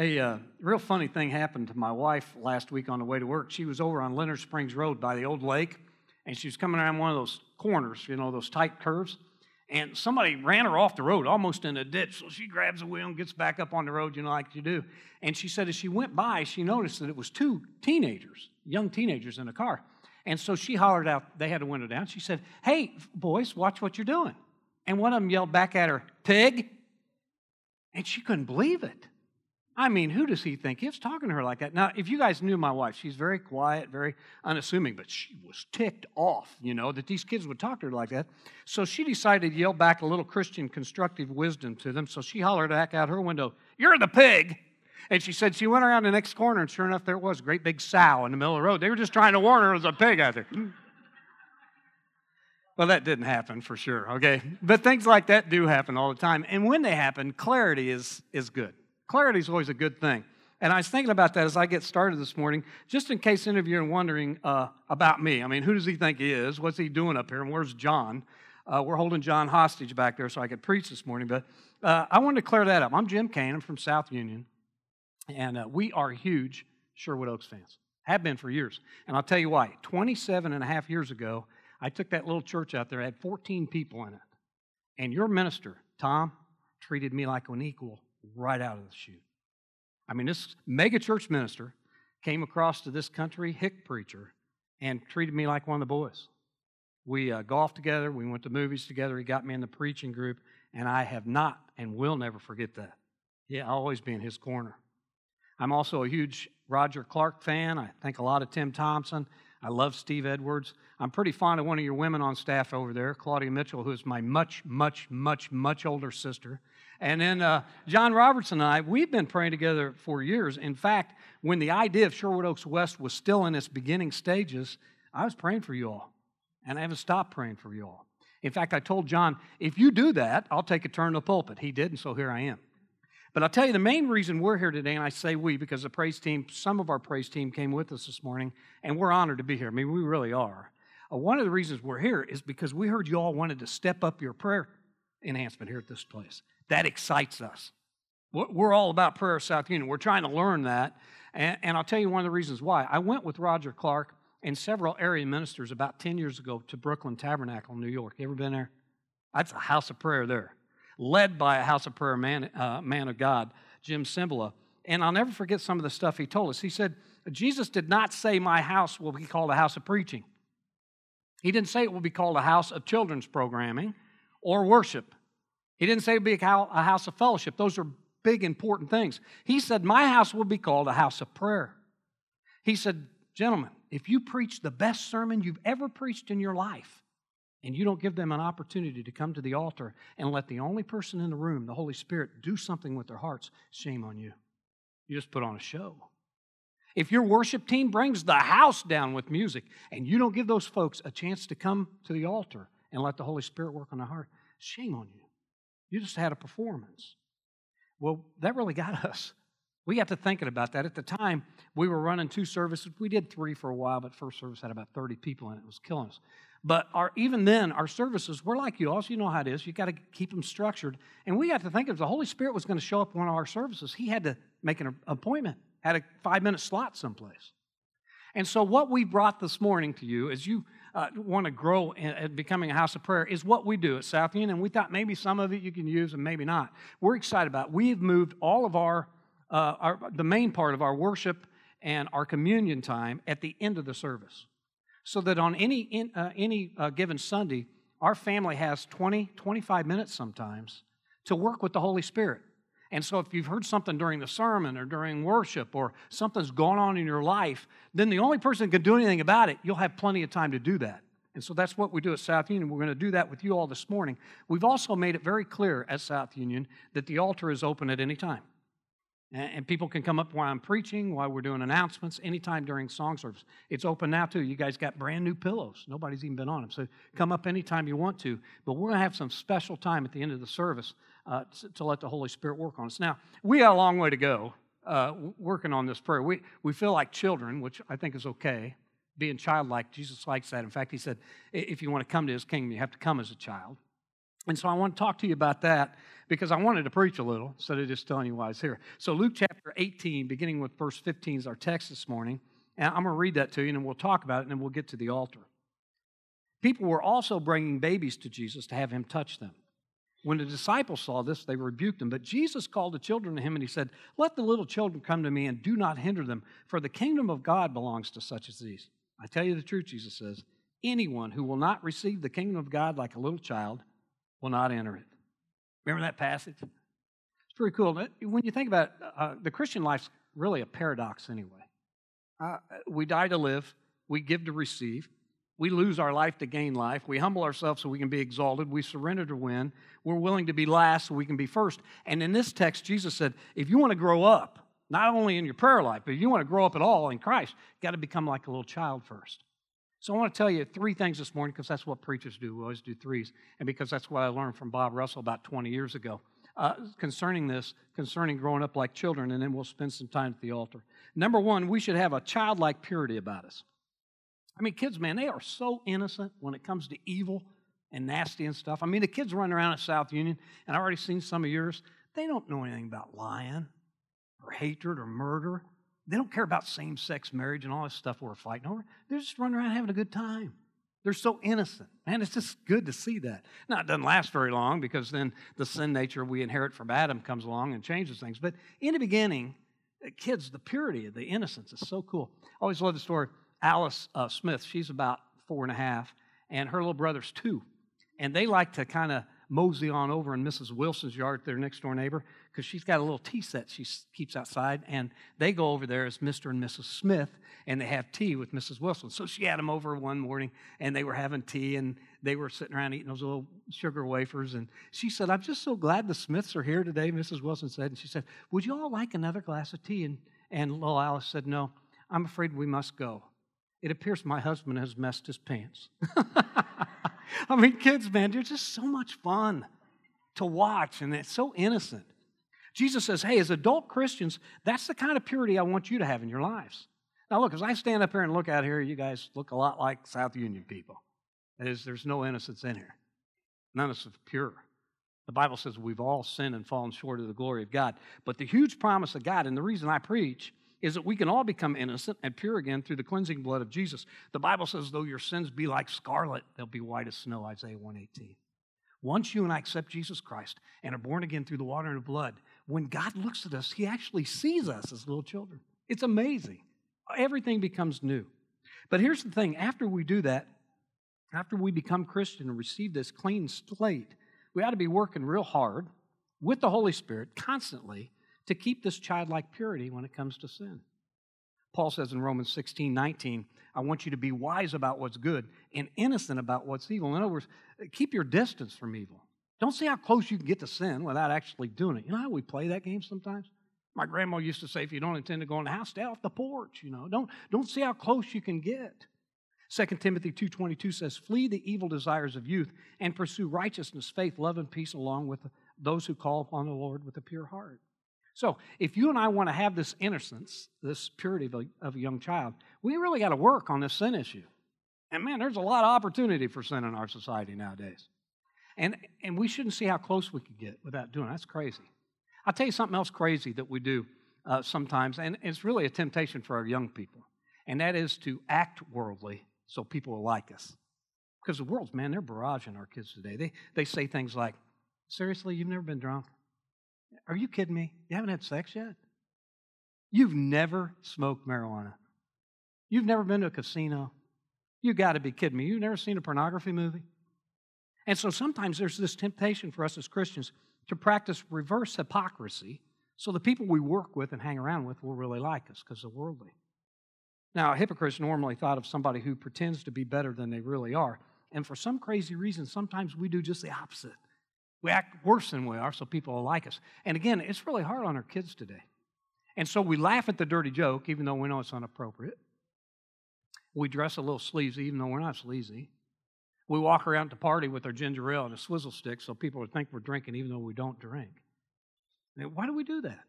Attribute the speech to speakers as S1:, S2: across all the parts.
S1: A uh, real funny thing happened to my wife last week on the way to work. She was over on Leonard Springs Road by the old lake, and she was coming around one of those corners, you know, those tight curves. And somebody ran her off the road, almost in a ditch. So she grabs the wheel and gets back up on the road, you know, like you do. And she said as she went by, she noticed that it was two teenagers, young teenagers in a car. And so she hollered out, they had the window down. She said, Hey, boys, watch what you're doing. And one of them yelled back at her, Pig. And she couldn't believe it. I mean, who does he think is talking to her like that? Now, if you guys knew my wife, she's very quiet, very unassuming, but she was ticked off, you know, that these kids would talk to her like that. So she decided to yell back a little Christian constructive wisdom to them. So she hollered back out her window, You're the pig. And she said she went around the next corner, and sure enough, there was a great big sow in the middle of the road. They were just trying to warn her there was a pig out there. Well, that didn't happen for sure, okay? But things like that do happen all the time. And when they happen, clarity is, is good. Clarity is always a good thing. And I was thinking about that as I get started this morning, just in case any of you are wondering uh, about me. I mean, who does he think he is? What's he doing up here? And where's John? Uh, we're holding John hostage back there so I could preach this morning. But uh, I wanted to clear that up. I'm Jim Kane. I'm from South Union. And uh, we are huge Sherwood Oaks fans. Have been for years. And I'll tell you why. 27 and a half years ago, I took that little church out there, I had 14 people in it. And your minister, Tom, treated me like an equal right out of the chute. I mean, this mega church minister came across to this country hick preacher and treated me like one of the boys. We uh, golfed together, we went to movies together, he got me in the preaching group, and I have not and will never forget that. Yeah, I'll always be in his corner. I'm also a huge Roger Clark fan. I think a lot of Tim Thompson. I love Steve Edwards. I'm pretty fond of one of your women on staff over there, Claudia Mitchell, who is my much, much, much, much older sister. And then uh, John Robertson and I, we've been praying together for years. In fact, when the idea of Sherwood Oaks West was still in its beginning stages, I was praying for you all. And I haven't stopped praying for you all. In fact, I told John, if you do that, I'll take a turn in the pulpit. He did, and so here I am. But I'll tell you the main reason we're here today, and I say we because the praise team, some of our praise team came with us this morning, and we're honored to be here. I mean, we really are. Uh, one of the reasons we're here is because we heard you all wanted to step up your prayer enhancement here at this place. That excites us. We're all about prayer South Union. We're trying to learn that. And, and I'll tell you one of the reasons why. I went with Roger Clark and several area ministers about 10 years ago to Brooklyn Tabernacle in New York. You ever been there? That's a house of prayer there led by a house of prayer man, uh, man of God, Jim Cymbala. And I'll never forget some of the stuff he told us. He said, Jesus did not say, My house will be called a house of preaching. He didn't say it will be called a house of children's programming or worship. He didn't say it would be a house of fellowship. Those are big, important things. He said, My house will be called a house of prayer. He said, Gentlemen, if you preach the best sermon you've ever preached in your life, and you don't give them an opportunity to come to the altar and let the only person in the room, the Holy Spirit, do something with their hearts, shame on you. You just put on a show. If your worship team brings the house down with music and you don't give those folks a chance to come to the altar and let the Holy Spirit work on their heart, shame on you. You just had a performance. Well, that really got us. We got to thinking about that. At the time, we were running two services. We did three for a while, but first service had about 30 people in it. It was killing us. But our, even then, our services, we're like you also. You know how it is. You got to keep them structured. And we got to think if the Holy Spirit was going to show up one of our services, he had to make an appointment, had a five minute slot someplace. And so, what we brought this morning to you, is you uh, want to grow in, becoming a house of prayer, is what we do at South Union. And we thought maybe some of it you can use and maybe not. We're excited about it. We've moved all of our, uh, our the main part of our worship and our communion time at the end of the service so that on any, in, uh, any uh, given Sunday, our family has 20, 25 minutes sometimes to work with the Holy Spirit. And so, if you've heard something during the sermon or during worship or something's gone on in your life, then the only person that can do anything about it, you'll have plenty of time to do that. And so that's what we do at South Union. We're going to do that with you all this morning. We've also made it very clear at South Union that the altar is open at any time. And people can come up while I'm preaching, while we're doing announcements, anytime during song service. It's open now, too. You guys got brand new pillows. Nobody's even been on them. So come up anytime you want to. But we're going to have some special time at the end of the service uh, to, to, let the Holy Spirit work on us. Now, we got a long way to go uh, working on this prayer. We, we feel like children, which I think is okay. Being childlike, Jesus likes that. In fact, he said, if you want to come to his kingdom, you have to come as a child. And so I want to talk to you about that. Because I wanted to preach a little instead of just telling you why I was here. So, Luke chapter 18, beginning with verse 15, is our text this morning. And I'm going to read that to you, and then we'll talk about it, and then we'll get to the altar. People were also bringing babies to Jesus to have him touch them. When the disciples saw this, they rebuked him. But Jesus called the children to him and he said, Let the little children come to me and do not hinder them, for the kingdom of God belongs to such as these. I tell you the truth, Jesus says, anyone who will not receive the kingdom of God like a little child will not enter it. Remember that passage? It's pretty cool. When you think about it, uh, the Christian life's really a paradox anyway. Uh, we die to live, we give to receive. We lose our life to gain life. We humble ourselves so we can be exalted. We surrender to win. We're willing to be last so we can be first. And in this text, Jesus said, if you want to grow up, not only in your prayer life, but if you want to grow up at all in Christ, you've got to become like a little child first. So I want to tell you three things this morning because that's what preachers do. We always do threes. And because that's what I learned from Bob Russell about 20 years ago uh, concerning this, concerning growing up like children, and then we'll spend some time at the altar. Number one, we should have a childlike purity about us. I mean, kids, man, they are so innocent when it comes to evil and nasty and stuff. I mean, the kids running around at South Union, and I've already seen some of yours, they don't know anything about lying or hatred or murder. They don't care about same sex marriage and all this stuff we're fighting over. They're just running around having a good time. They're so innocent. Man, it's just good to see that. Now, it doesn't last very long because then the sin nature we inherit from Adam comes along and changes things. But in the beginning, kids, the purity, the innocence is so cool. I always love the story. Alice uh, Smith, she's about four and a half, and her little brother's two. And they like to kind of mosey on over in Mrs. Wilson's yard, their next door neighbor, because she's got a little tea set she keeps outside. And they go over there as Mr. and Mrs. Smith, and they have tea with Mrs. Wilson. So she had them over one morning, and they were having tea, and they were sitting around eating those little sugar wafers. And she said, I'm just so glad the Smiths are here today, Mrs. Wilson said. And she said, Would you all like another glass of tea? And, and little Alice said, No, I'm afraid we must go. It appears my husband has messed his pants. I mean, kids, man, they're just so much fun to watch, and it's so innocent. Jesus says, hey, as adult Christians, that's the kind of purity I want you to have in your lives. Now, look, as I stand up here and look out here, you guys look a lot like South Union people. There's no innocence in here. None of us are pure. The Bible says we've all sinned and fallen short of the glory of God. But the huge promise of God, and the reason I preach, is that we can all become innocent and pure again through the cleansing blood of Jesus. The Bible says, though your sins be like scarlet, they'll be white as snow, Isaiah 118. Once you and I accept Jesus Christ and are born again through the water and the blood, when God looks at us, He actually sees us as little children. It's amazing. Everything becomes new. But here's the thing after we do that, after we become Christian and receive this clean slate, we ought to be working real hard with the Holy Spirit constantly to keep this childlike purity when it comes to sin. Paul says in Romans 16, 19, I want you to be wise about what's good and innocent about what's evil. In other words, keep your distance from evil. Don't see how close you can get to sin without actually doing it. You know how we play that game sometimes? My grandma used to say, if you don't intend to go in the house, stay off the porch. You know, don't, don't see how close you can get. 2 Timothy 2.22 says, Flee the evil desires of youth and pursue righteousness, faith, love, and peace along with those who call upon the Lord with a pure heart. So, if you and I want to have this innocence, this purity of a, of a young child, we really got to work on this sin issue. And man, there's a lot of opportunity for sin in our society nowadays. And, and we shouldn't see how close we could get without doing it. That's crazy. I'll tell you something else crazy that we do uh, sometimes, and it's really a temptation for our young people, and that is to act worldly so people will like us. Because the world's, man, they're barraging our kids today. They, they say things like, Seriously, you've never been drunk? Are you kidding me? You haven't had sex yet? You've never smoked marijuana. You've never been to a casino. You got to be kidding me. You've never seen a pornography movie? And so sometimes there's this temptation for us as Christians to practice reverse hypocrisy so the people we work with and hang around with will really like us because they're worldly. Now, a hypocrites normally thought of somebody who pretends to be better than they really are. And for some crazy reason, sometimes we do just the opposite. We act worse than we are so people will like us. And again, it's really hard on our kids today. And so we laugh at the dirty joke, even though we know it's inappropriate. We dress a little sleazy, even though we're not sleazy. We walk around to party with our ginger ale and a swizzle stick so people would think we're drinking, even though we don't drink. why do we do that?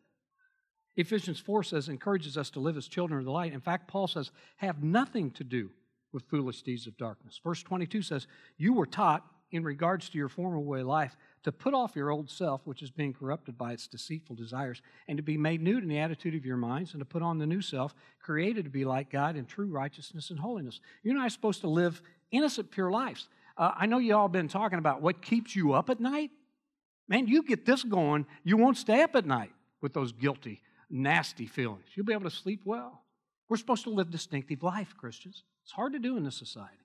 S1: Ephesians 4 says, encourages us to live as children of the light. In fact, Paul says, have nothing to do with foolish deeds of darkness. Verse 22 says, You were taught in regards to your former way of life to put off your old self, which is being corrupted by its deceitful desires, and to be made new in the attitude of your minds, and to put on the new self, created to be like God in true righteousness and holiness. You're not supposed to live innocent, pure lives. Uh, I know you all been talking about what keeps you up at night. Man, you get this going, you won't stay up at night with those guilty, nasty feelings. You'll be able to sleep well. We're supposed to live distinctive life, Christians. It's hard to do in this society.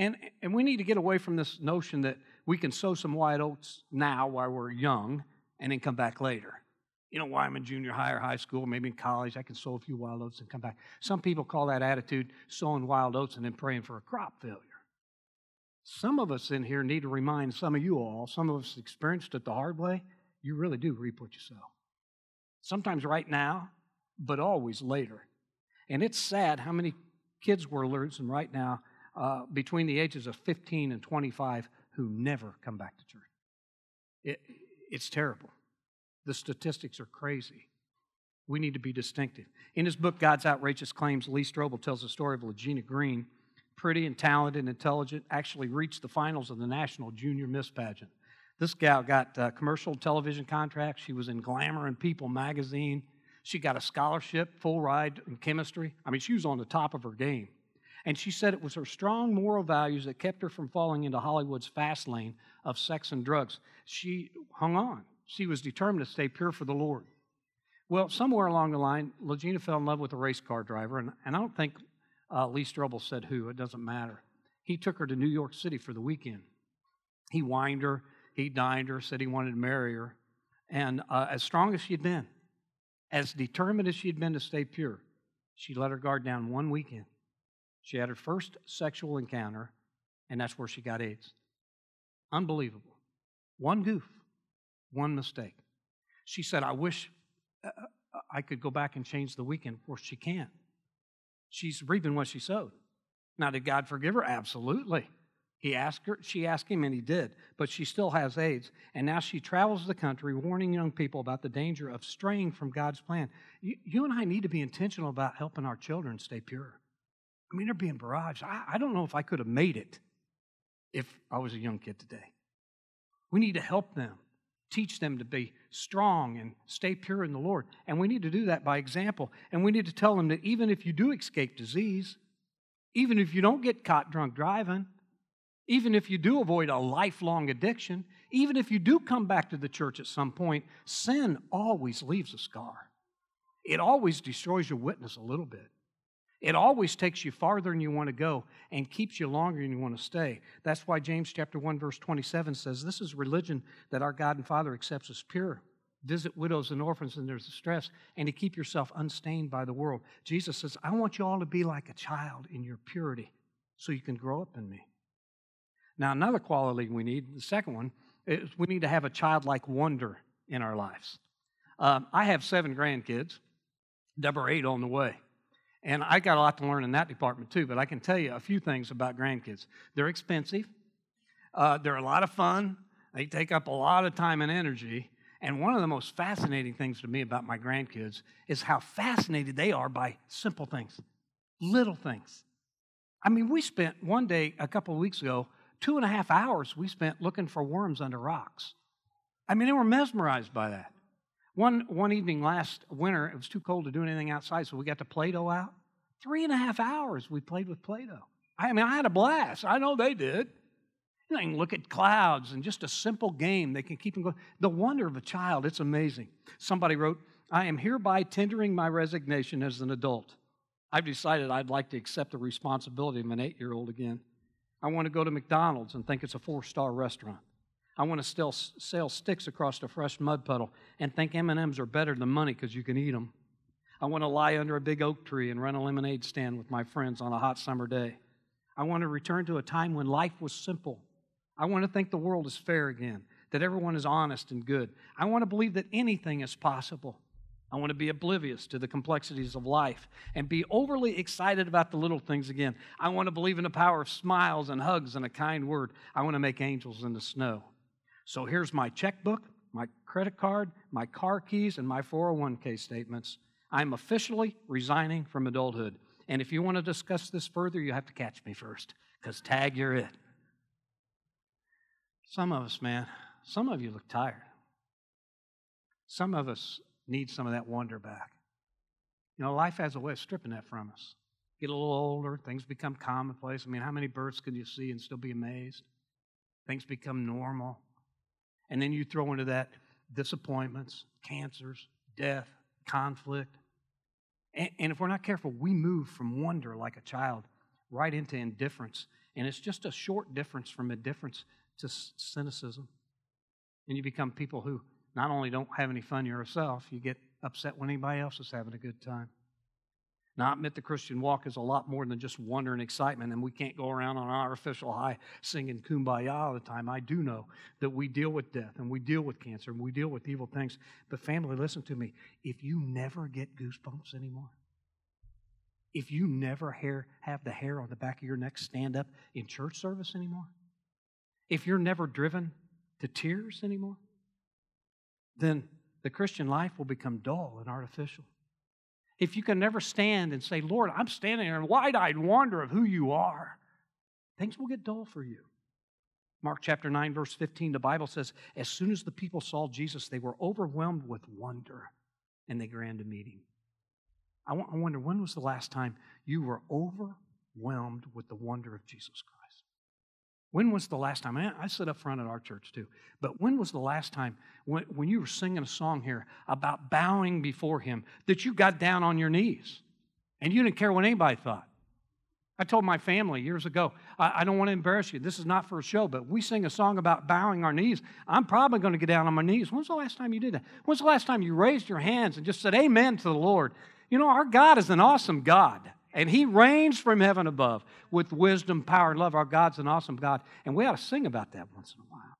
S1: And, and we need to get away from this notion that we can sow some white oats now while we're young and then come back later. You know, why I'm in junior high or high school, maybe in college, I can sow a few wild oats and come back. Some people call that attitude sowing wild oats and then praying for a crop failure. Some of us in here need to remind some of you all, some of us experienced it the hard way, you really do reap what you sow. Sometimes right now, but always later. And it's sad how many kids we're losing right now uh, between the ages of 15 and 25 who never come back to church. It, it's terrible. The statistics are crazy. We need to be distinctive. In his book, God's Outrageous Claims, Lee Strobel tells the story of Legina Green, pretty and talented and intelligent, actually reached the finals of the National Junior Miss Pageant. This gal got uh, commercial television contracts. She was in Glamour and People magazine. She got a scholarship, full ride in chemistry. I mean, she was on the top of her game. And she said it was her strong moral values that kept her from falling into Hollywood's fast lane of sex and drugs. She hung on. She was determined to stay pure for the Lord. Well, somewhere along the line, Legina fell in love with a race car driver, and, and I don't think uh, Lee Strobel said who, it doesn't matter. He took her to New York City for the weekend. He wined her, he dined her, said he wanted to marry her. And uh, as strong as she'd been, as determined as she'd been to stay pure, she let her guard down one weekend. She had her first sexual encounter, and that's where she got AIDS. Unbelievable. One goof, one mistake. She said, I wish uh, uh, I could go back and change the weekend. Of course, she can't. She's reaping what she sowed. Now, did God forgive her? Absolutely. He asked her, she asked him, and he did. But she still has AIDS. And now she travels the country warning young people about the danger of straying from God's plan. You, you and I need to be intentional about helping our children stay pure. I mean, they're being barraged. I, I don't know if I could have made it if I was a young kid today. We need to help them, teach them to be strong and stay pure in the Lord. And we need to do that by example. And we need to tell them that even if you do escape disease, even if you don't get caught drunk driving, even if you do avoid a lifelong addiction, even if you do come back to the church at some point, sin always leaves a scar. It always destroys your witness a little bit. It always takes you farther than you want to go and keeps you longer than you want to stay. That's why James chapter 1 verse 27 says, "This is religion that our God and Father accepts as pure. Visit widows and orphans in their distress and to keep yourself unstained by the world." Jesus says, "I want you all to be like a child in your purity so you can grow up in me." Now, another quality we need, the second one, is we need to have a childlike wonder in our lives. Um, I have seven grandkids, number eight on the way. And I got a lot to learn in that department too, but I can tell you a few things about grandkids. They're expensive, uh, they're a lot of fun, they take up a lot of time and energy. And one of the most fascinating things to me about my grandkids is how fascinated they are by simple things, little things. I mean, we spent one day a couple of weeks ago, two and a half hours we spent looking for worms under rocks. I mean, they were mesmerized by that. One, one evening last winter, it was too cold to do anything outside, so we got the Play Doh out. Three and a half hours we played with Play Doh. I mean, I had a blast. I know they did. You know, can look at clouds and just a simple game. They can keep them going. The wonder of a child, it's amazing. Somebody wrote, I am hereby tendering my resignation as an adult. I've decided I'd like to accept the responsibility of an eight year old again. I want to go to McDonald's and think it's a four star restaurant. I want to sell sticks across a fresh mud puddle and think M&Ms are better than money because you can eat them. I want to lie under a big oak tree and run a lemonade stand with my friends on a hot summer day. I want to return to a time when life was simple. I want to think the world is fair again, that everyone is honest and good. I want to believe that anything is possible. I want to be oblivious to the complexities of life and be overly excited about the little things again. I want to believe in the power of smiles and hugs and a kind word. I want to make angels in the snow. So here's my checkbook, my credit card, my car keys, and my 401k statements. I'm officially resigning from adulthood. And if you want to discuss this further, you have to catch me first, because tag, you're it. Some of us, man, some of you look tired. Some of us need some of that wonder back. You know, life has a way of stripping that from us. Get a little older, things become commonplace. I mean, how many birds can you see and still be amazed? Things become normal. And then you throw into that disappointments, cancers, death, conflict. And, and if we're not careful, we move from wonder like a child right into indifference. And it's just a short difference from indifference to cynicism. And you become people who not only don't have any fun yourself, you get upset when anybody else is having a good time. Now, I admit the Christian walk is a lot more than just wonder and excitement, and we can't go around on our official high singing kumbaya all the time. I do know that we deal with death and we deal with cancer and we deal with evil things. But, family, listen to me. If you never get goosebumps anymore, if you never hair, have the hair on the back of your neck stand up in church service anymore, if you're never driven to tears anymore, then the Christian life will become dull and artificial. If you can never stand and say, Lord, I'm standing here in wide eyed wonder of who you are, things will get dull for you. Mark chapter 9, verse 15, the Bible says, As soon as the people saw Jesus, they were overwhelmed with wonder and they ran to meet him. I wonder, when was the last time you were overwhelmed with the wonder of Jesus Christ? When was the last time? I, sit up front at our church too, but when was the last time when, when you were singing a song here about bowing before Him that you got down on your knees and you didn't care what anybody thought? I told my family years ago, I, I don't want to embarrass you. This is not for a show, but we sing a song about bowing our knees. I'm probably going to get down on my knees. When's the last time you did that? When's the last time you raised your hands and just said amen to the Lord? You know, our God is an awesome God. And he reigns from heaven above with wisdom, power, and love. Our God's an awesome God. And we ought to sing about that once in a while.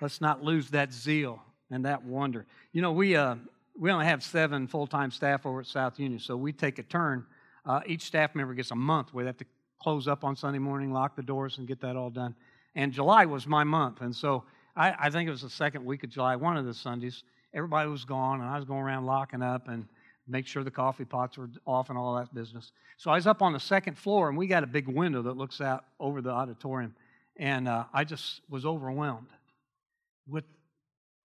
S1: Let's not lose that zeal and that wonder. You know, we uh, we only have seven full time staff over at South Union, so we take a turn. Uh, each staff member gets a month where they have to close up on Sunday morning, lock the doors, and get that all done. And July was my month, and so I, I think it was the second week of July, one of the Sundays. Everybody was gone, and I was going around locking up and make sure the coffee pots were off and all that business. So I was up on the second floor, and we got a big window that looks out over the auditorium, and uh, I just was overwhelmed with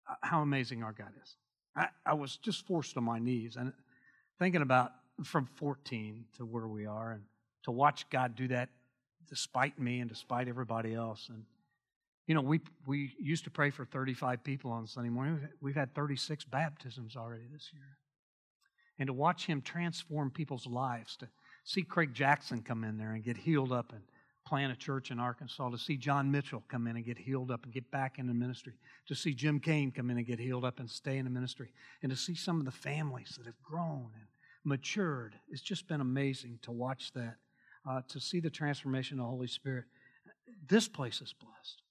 S1: uh, how amazing our God is. I, I was just forced on my knees and thinking about from 14 to where we are, and to watch God do that despite me and despite everybody else. And you know, we we used to pray for 35 people on Sunday morning. We've had 36 baptisms already this year and to watch him transform people's lives, to see Craig Jackson come in there and get healed up and plant a church in Arkansas, to see John Mitchell come in and get healed up and get back into ministry, to see Jim Kane come in and get healed up and stay in the ministry, and to see some of the families that have grown and matured. It's just been amazing to watch that, uh, to see the transformation of the Holy Spirit. This place is blessed.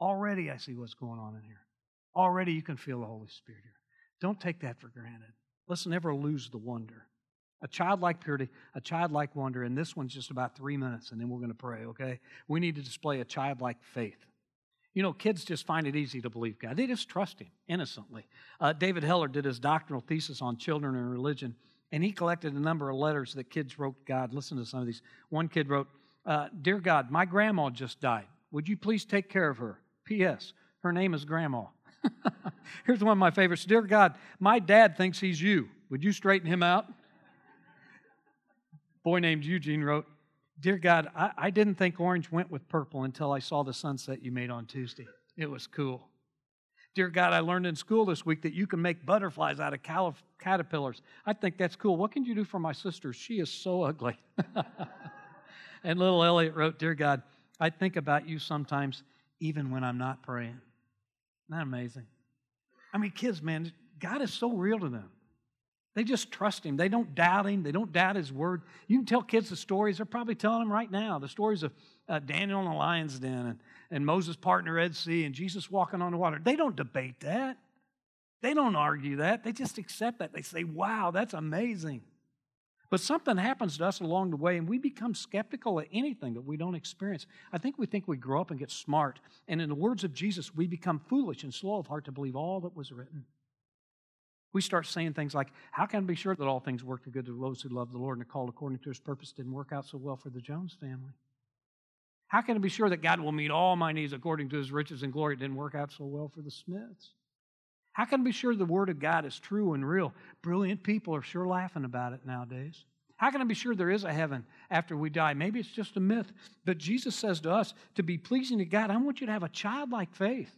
S1: Already I see what's going on in here. Already you can feel the Holy Spirit here. Don't take that for granted. Let's never lose the wonder. A childlike purity, a childlike wonder, and this one's just about three minutes, and then we're going to pray, okay? We need to display a childlike faith. You know, kids just find it easy to believe God. They just trust Him innocently. Uh, David Heller did his doctoral thesis on children and religion, and he collected a number of letters that kids wrote God. Listen to some of these. One kid wrote, uh, Dear God, my grandma just died. Would you please take care of her? P.S. Her name is Grandma. Here's one of my favorites Dear God, my dad thinks he's you. Would you straighten him out? Boy named Eugene wrote, Dear God, I, I didn't think orange went with purple until I saw the sunset you made on Tuesday. It was cool. Dear God, I learned in school this week that you can make butterflies out of caterpillars. I think that's cool. What can you do for my sister? She is so ugly. and little Elliot wrote, Dear God, I think about you sometimes even when I'm not praying. Isn't that amazing? I mean, kids, man, God is so real to them. They just trust Him. They don't doubt Him. They don't doubt His word. You can tell kids the stories. They're probably telling them right now the stories of uh, Daniel in the lion's den and, and Moses parting the Red Sea and Jesus walking on the water. They don't debate that. They don't argue that. They just accept that. They say, wow, that's amazing. But something happens to us along the way, and we become skeptical of anything that we don't experience. I think we think we grow up and get smart. And in the words of Jesus, we become foolish and slow of heart to believe all that was written. We start saying things like, How can I be sure that all things work to good to those who love the Lord and are called according to his purpose didn't work out so well for the Jones family? How can I be sure that God will meet all my needs according to his riches and glory? It didn't work out so well for the Smiths. How can I be sure the Word of God is true and real? Brilliant people are sure laughing about it nowadays. How can I be sure there is a heaven after we die? Maybe it's just a myth. But Jesus says to us, to be pleasing to God, I want you to have a childlike faith.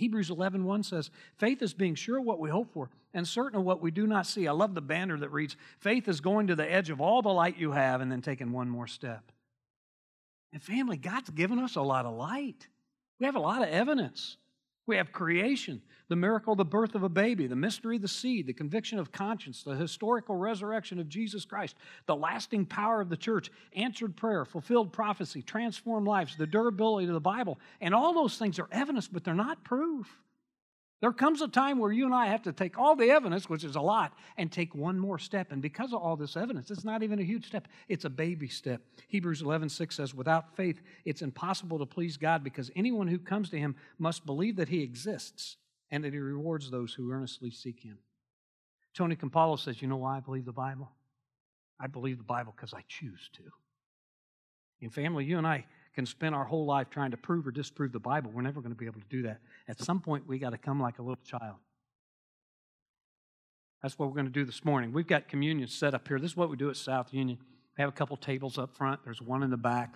S1: Hebrews 11 1 says, Faith is being sure of what we hope for and certain of what we do not see. I love the banner that reads, Faith is going to the edge of all the light you have and then taking one more step. And family, God's given us a lot of light. We have a lot of evidence. We have creation, the miracle of the birth of a baby, the mystery of the seed, the conviction of conscience, the historical resurrection of Jesus Christ, the lasting power of the church, answered prayer, fulfilled prophecy, transformed lives, the durability of the Bible. And all those things are evidence, but they're not proof. There comes a time where you and I have to take all the evidence, which is a lot, and take one more step. And because of all this evidence, it's not even a huge step, it's a baby step. Hebrews 11 6 says, Without faith, it's impossible to please God because anyone who comes to him must believe that he exists and that he rewards those who earnestly seek him. Tony Campolo says, You know why I believe the Bible? I believe the Bible because I choose to. In family, you and I can spend our whole life trying to prove or disprove the Bible. We're never going to be able to do that. At some point, we got to come like a little child. That's what we're going to do this morning. We've got communion set up here. This is what we do at South Union. We have a couple tables up front, there's one in the back.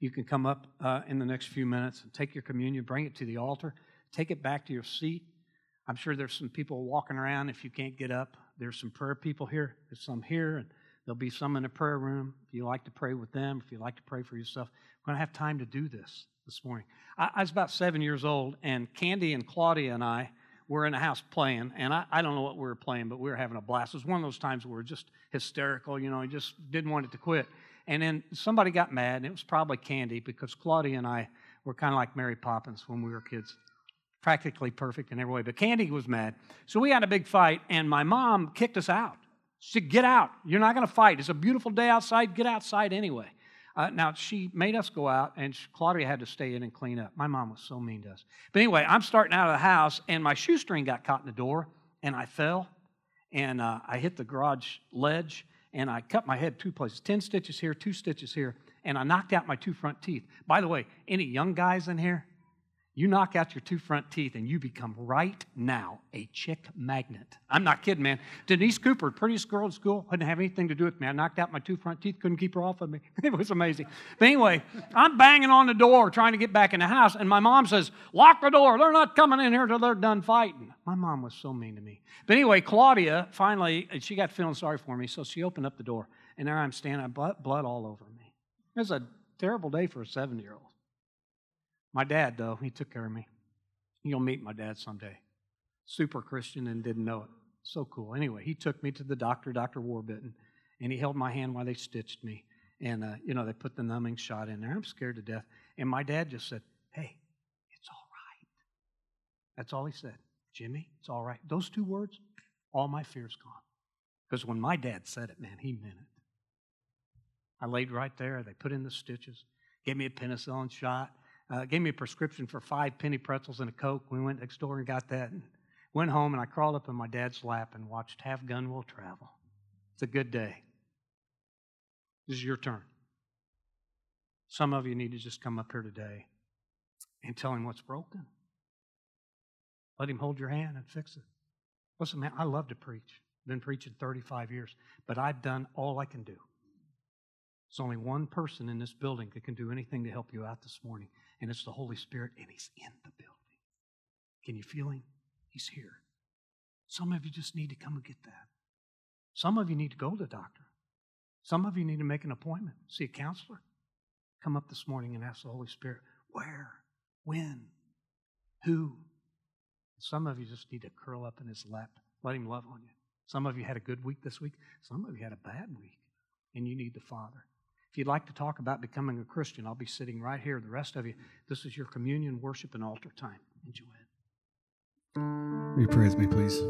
S1: You can come up uh, in the next few minutes and take your communion, bring it to the altar, take it back to your seat. I'm sure there's some people walking around if you can't get up. There's some prayer people here, there's some here, and There'll be some in the prayer room. If you like to pray with them, if you like to pray for yourself, we're going to have time to do this this morning. I, I was about seven years old, and Candy and Claudia and I, were in the house playing, and I, I don't know what we were playing, but we were having a blast. It was one of those times where we were just hysterical, you know, I just didn't want it to quit. And then somebody got mad, and it was probably Candy because Claudia and I were kind of like Mary Poppins when we were kids, practically perfect in every way. But Candy was mad. So we had a big fight, and my mom kicked us out. She said, Get out. You're not going to fight. It's a beautiful day outside. Get outside anyway. Uh, now, she made us go out, and Claudia had to stay in and clean up. My mom was so mean to us. But anyway, I'm starting out of the house, and my shoestring got caught in the door, and I fell, and uh, I hit the garage ledge, and I cut my head two places 10 stitches here, two stitches here, and I knocked out my two front teeth. By the way, any young guys in here? You knock out your two front teeth and you become right now a chick magnet. I'm not kidding, man. Denise Cooper, prettiest girl in school, didn't have anything to do with me. I knocked out my two front teeth, couldn't keep her off of me. It was amazing. But anyway, I'm banging on the door trying to get back in the house, and my mom says, Lock the door. They're not coming in here till they're done fighting. My mom was so mean to me. But anyway, Claudia finally, she got feeling sorry for me, so she opened up the door, and there I'm standing, blood all over me. It was a terrible day for a seven year old. My dad, though, he took care of me. You'll meet my dad someday. Super Christian and didn't know it. So cool. Anyway, he took me to the doctor, Dr. Warbitten, and he held my hand while they stitched me. And, uh, you know, they put the numbing shot in there. I'm scared to death. And my dad just said, Hey, it's all right. That's all he said. Jimmy, it's all right. Those two words, all my fear's gone. Because when my dad said it, man, he meant it. I laid right there. They put in the stitches, gave me a penicillin shot uh, gave me a prescription for five penny pretzels and a Coke. We went next door and got that. And went home and I crawled up in my dad's lap and watched Have Gun Will Travel. It's a good day. This is your turn. Some of you need to just come up here today and tell him what's broken. Let him hold your hand and fix it. Listen, man, I love to preach. I've been preaching 35 years, but I've done all I can do. There's only one person in this building that can do anything to help you out this morning, and it's the Holy Spirit, and He's in the building. Can you feel Him? He's here. Some of you just need to come and get that. Some of you need to go to the doctor. Some of you need to make an appointment, see a counselor. Come up this morning and ask the Holy Spirit, where, when, who. Some of you just need to curl up in His lap, let Him love on you. Some of you had a good week this week, some of you had a bad week, and you need the Father. If you'd like to talk about becoming a Christian, I'll be sitting right here. The rest of you, this is your communion, worship, and altar time. Enjoy it.
S2: Will you pray with me, please?